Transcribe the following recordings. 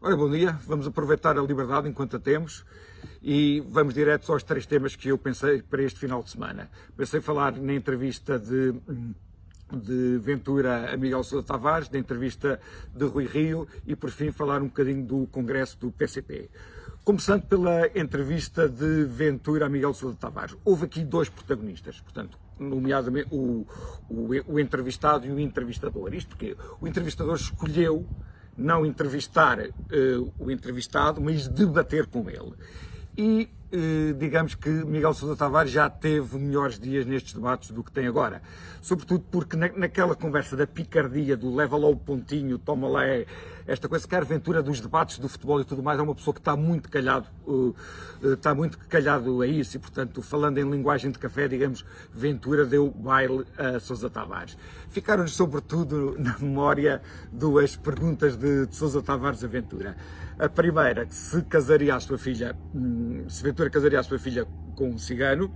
Ora, bom dia. Vamos aproveitar a liberdade enquanto a temos e vamos direto aos três temas que eu pensei para este final de semana. Pensei falar na entrevista de, de Ventura a Miguel Sousa Tavares, da entrevista de Rui Rio e, por fim, falar um bocadinho do congresso do PCP. Começando pela entrevista de Ventura a Miguel Sousa Tavares. Houve aqui dois protagonistas, portanto, nomeadamente o, o, o entrevistado e o entrevistador. Isto porque o entrevistador escolheu não entrevistar uh, o entrevistado, mas debater com ele. E digamos que Miguel Sousa Tavares já teve melhores dias nestes debates do que tem agora. Sobretudo porque na, naquela conversa da picardia, do leva lá o pontinho, toma lá é, esta coisa, que a aventura dos debates do futebol e tudo mais, é uma pessoa que está muito calhado, uh, está muito calhado a isso e, portanto, falando em linguagem de café, digamos, Ventura deu baile a Sousa Tavares. Ficaram-nos, sobretudo, na memória duas perguntas de, de Sousa Tavares a Ventura. A primeira, se casaria a sua filha, hum, se Ventura casaria a sua filha com um cigano,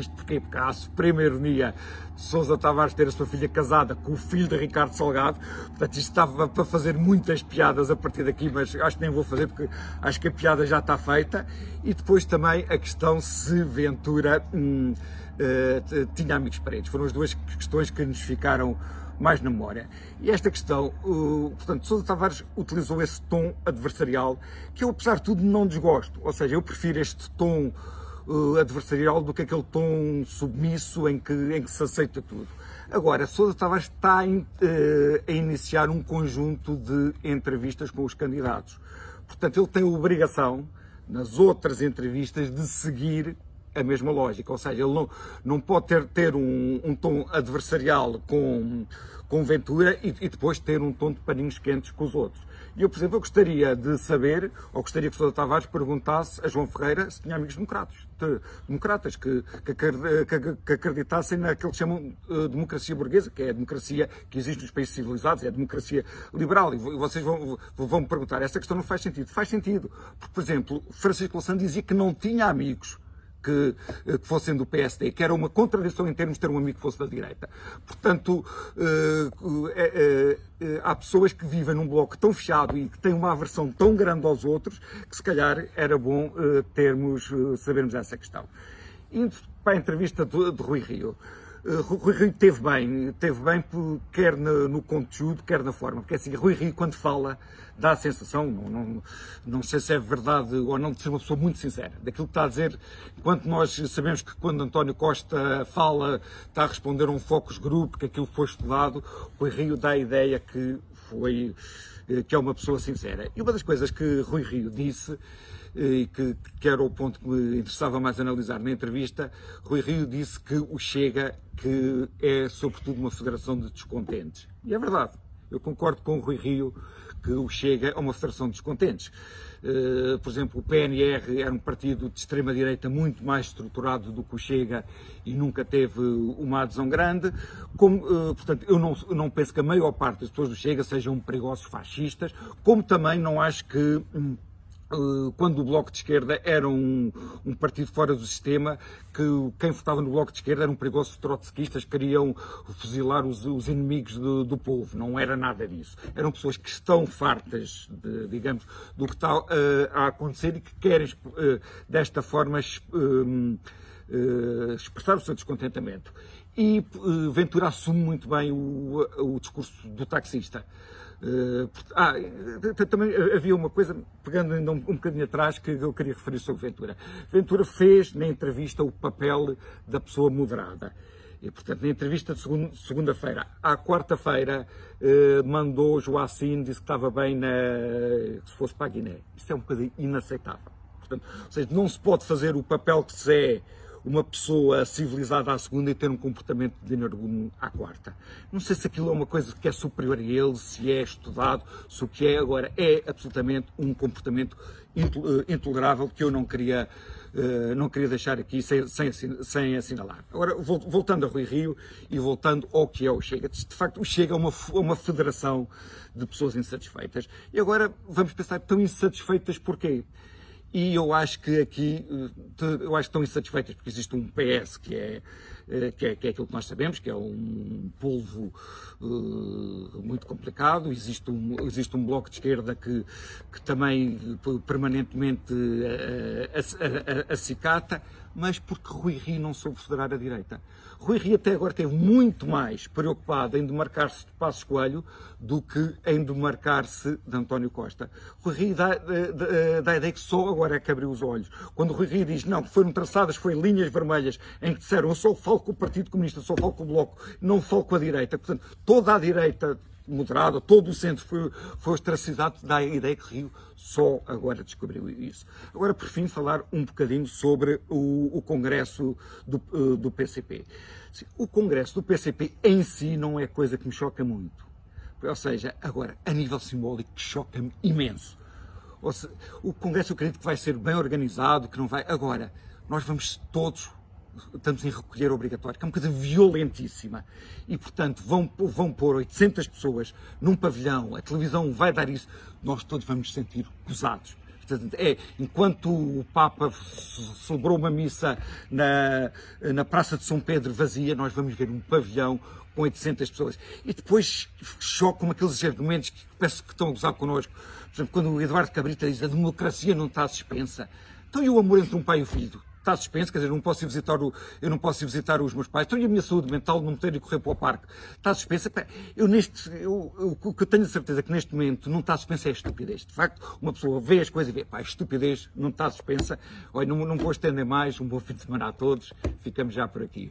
isto porquê? Porque há a suprema ironia de Sousa Tavares ter a sua filha casada com o filho de Ricardo Salgado. Portanto, isto estava para fazer muitas piadas a partir daqui, mas acho que nem vou fazer porque acho que a piada já está feita. E depois também a questão se Ventura hum, uh, tinha amigos parentes. Foram as duas questões que nos ficaram mais na memória. E esta questão, uh, portanto, Sousa Tavares utilizou esse tom adversarial que eu, apesar de tudo, não desgosto. Ou seja, eu prefiro este tom uh, adversarial do que aquele tom submisso em que, em que se aceita tudo. Agora, Sousa Tavares está a, uh, a iniciar um conjunto de entrevistas com os candidatos. Portanto, ele tem a obrigação, nas outras entrevistas, de seguir a mesma lógica, ou seja, ele não, não pode ter, ter um, um tom adversarial com, com Ventura e, e, depois ter um tom de paninhos quentes com os outros. E eu, por exemplo, eu gostaria de saber, ou gostaria que o Sousa Tavares perguntasse a João Ferreira se tinha amigos democratas, de, democratas que, que, que, acreditassem naquilo que chamam uh, democracia burguesa, que é a democracia que existe nos países civilizados, é a democracia liberal. E vocês vão, vão me perguntar, essa questão não faz sentido. Faz sentido. Porque, por exemplo, Francisco Louçã dizia que não tinha amigos que, eh, que fossem do PSD, que era uma contradição em termos de ter um amigo que fosse da direita. Portanto, uh, uh, há pessoas que vivem num bloco tão fechado e que têm uma aversão tão grande aos outros que se calhar era bom termos, sabermos essa questão. Indo para a entrevista de, de Rui Rio. Rui Rio teve bem, teve bem quer no, no, conteúdo, quer na forma, porque é assim, Rui Rio quando fala dá a sensação, não, não, não sei se é verdade ou não, de ser uma pessoa muito sincera, daquilo que está a dizer, enquanto nós sabemos que quando António Costa fala, está a responder a um focus group, que aquilo foi estudado, Rui Rio dá a ideia que foi, eh, que é uma pessoa sincera. E uma das coisas que Rui Rio disse e que, que era o ponto que me interessava mais analisar na entrevista, Rui Rio disse que o Chega que é sobretudo uma federação de descontentes. E é verdade. Eu concordo com o Rui Rio que o Chega é uma federação de descontentes. Uh, por exemplo, o PNR era um partido de extrema-direita muito mais estruturado do que o Chega e nunca teve uma adesão grande. Como, uh, portanto, eu não, não, penso que a maior parte das pessoas do Chega sejam perigosos fascistas, como também não acho que. Hum, quando o Bloco de Esquerda era um, um, partido fora do sistema, que quem votava no Bloco de Esquerda eram perigosos trotskistas, queriam fuzilar os, os inimigos do, do, povo. Não era nada disso. Eram pessoas que estão fartas, de, digamos, do que está uh, a acontecer e que querem, uh, desta forma, uh, expressar o seu descontentamento. E Ventura assume muito bem o, o discurso do taxista. Uh, ah, também havia uma coisa, pegando ainda um, um bocadinho atrás, que eu queria referir sobre Ventura. Ventura fez na entrevista o papel da pessoa moderada. E, portanto, na entrevista de segunda-feira à quarta-feira, eh, mandou Joacim, disse que estava bem na, se fosse para a Guiné. Isso é um bocadinho inaceitável. Portanto, ou seja, não se pode fazer o papel que se é uma pessoa civilizada à segunda e ter um comportamento de energúmeno à quarta. Não sei se aquilo é uma coisa que é superior a ele, se é estudado, se o que é agora é absolutamente um comportamento eh, intolerável que eu não queria, uh, não queria deixar aqui sem, sem, sem assinalar. Agora, voltando a Rui Rio e voltando ao que é o Chega. De facto, o Chega é uma, uma federação de pessoas insatisfeitas. E agora vamos pensar, tão insatisfeitas porquê? E eu acho que aqui, eu acho que estão insatisfeitas porque existe um PS que é eh, que é, que é aquilo que nós sabemos, que é um polvo uh, muito complicado. Existe um, existe um bloco de esquerda que, que também permanentemente uh, acicata, mas porque Rui Rio não soube federar a direita. Rui Rio até agora esteve muito mais preocupado em demarcar-se de Passos Coelho do que em demarcar-se de António Costa. Rui Rio dá, dá, dá, a ideia que só agora é que abriu os olhos. Quando Rui Rio diz não, foram traçadas, foi linhas vermelhas em que disseram eu só falo com o Partido Comunista, só falo com o Bloco, não falo com a direita. Portanto, toda a direita moderada, todo o centro foi, foi ostracizado, dá a ideia que Rio só agora descobriu isso. Agora, por fim, falar um bocadinho sobre o, o Congresso do, eh, do PCP. O Congresso do PCP em si não é coisa que me choca muito. Ou seja, agora, a nível simbólico, choca-me imenso. Seja, o Congresso eu acredito que vai ser bem organizado, que não vai. Agora, nós vamos todos estamos em recolher obrigatório, que é uma coisa violentíssima. E, portanto, vão, vão pôr 800 pessoas num pavilhão, a televisão vai dar isso, nós todos vamos nos sentir gozados. É, enquanto o Papa celebrou uma missa na, na Praça de São Pedro vazia, nós vamos ver um pavilhão com 800 pessoas. E depois chocam aqueles argumentos que parece que estão a gozar connosco. Por exemplo, quando o Eduardo Cabrita diz a democracia não está suspensa. Então e o amor entre um pai e um filho? está suspenso, quer dizer, não posso ir visitar o, eu não posso visitar os meus pais, então e a minha saúde mental não me ter de correr para o parque? Está suspensa? Eu neste, eu, eu, o que eu tenho a certeza que neste momento não está suspensa é a estupidez. De facto, uma pessoa vê as coisas e vê, pá, estupidez não está suspensa. Olha, não, não vou estender mais, um bom fim de semana a todos, ficamos já por aqui.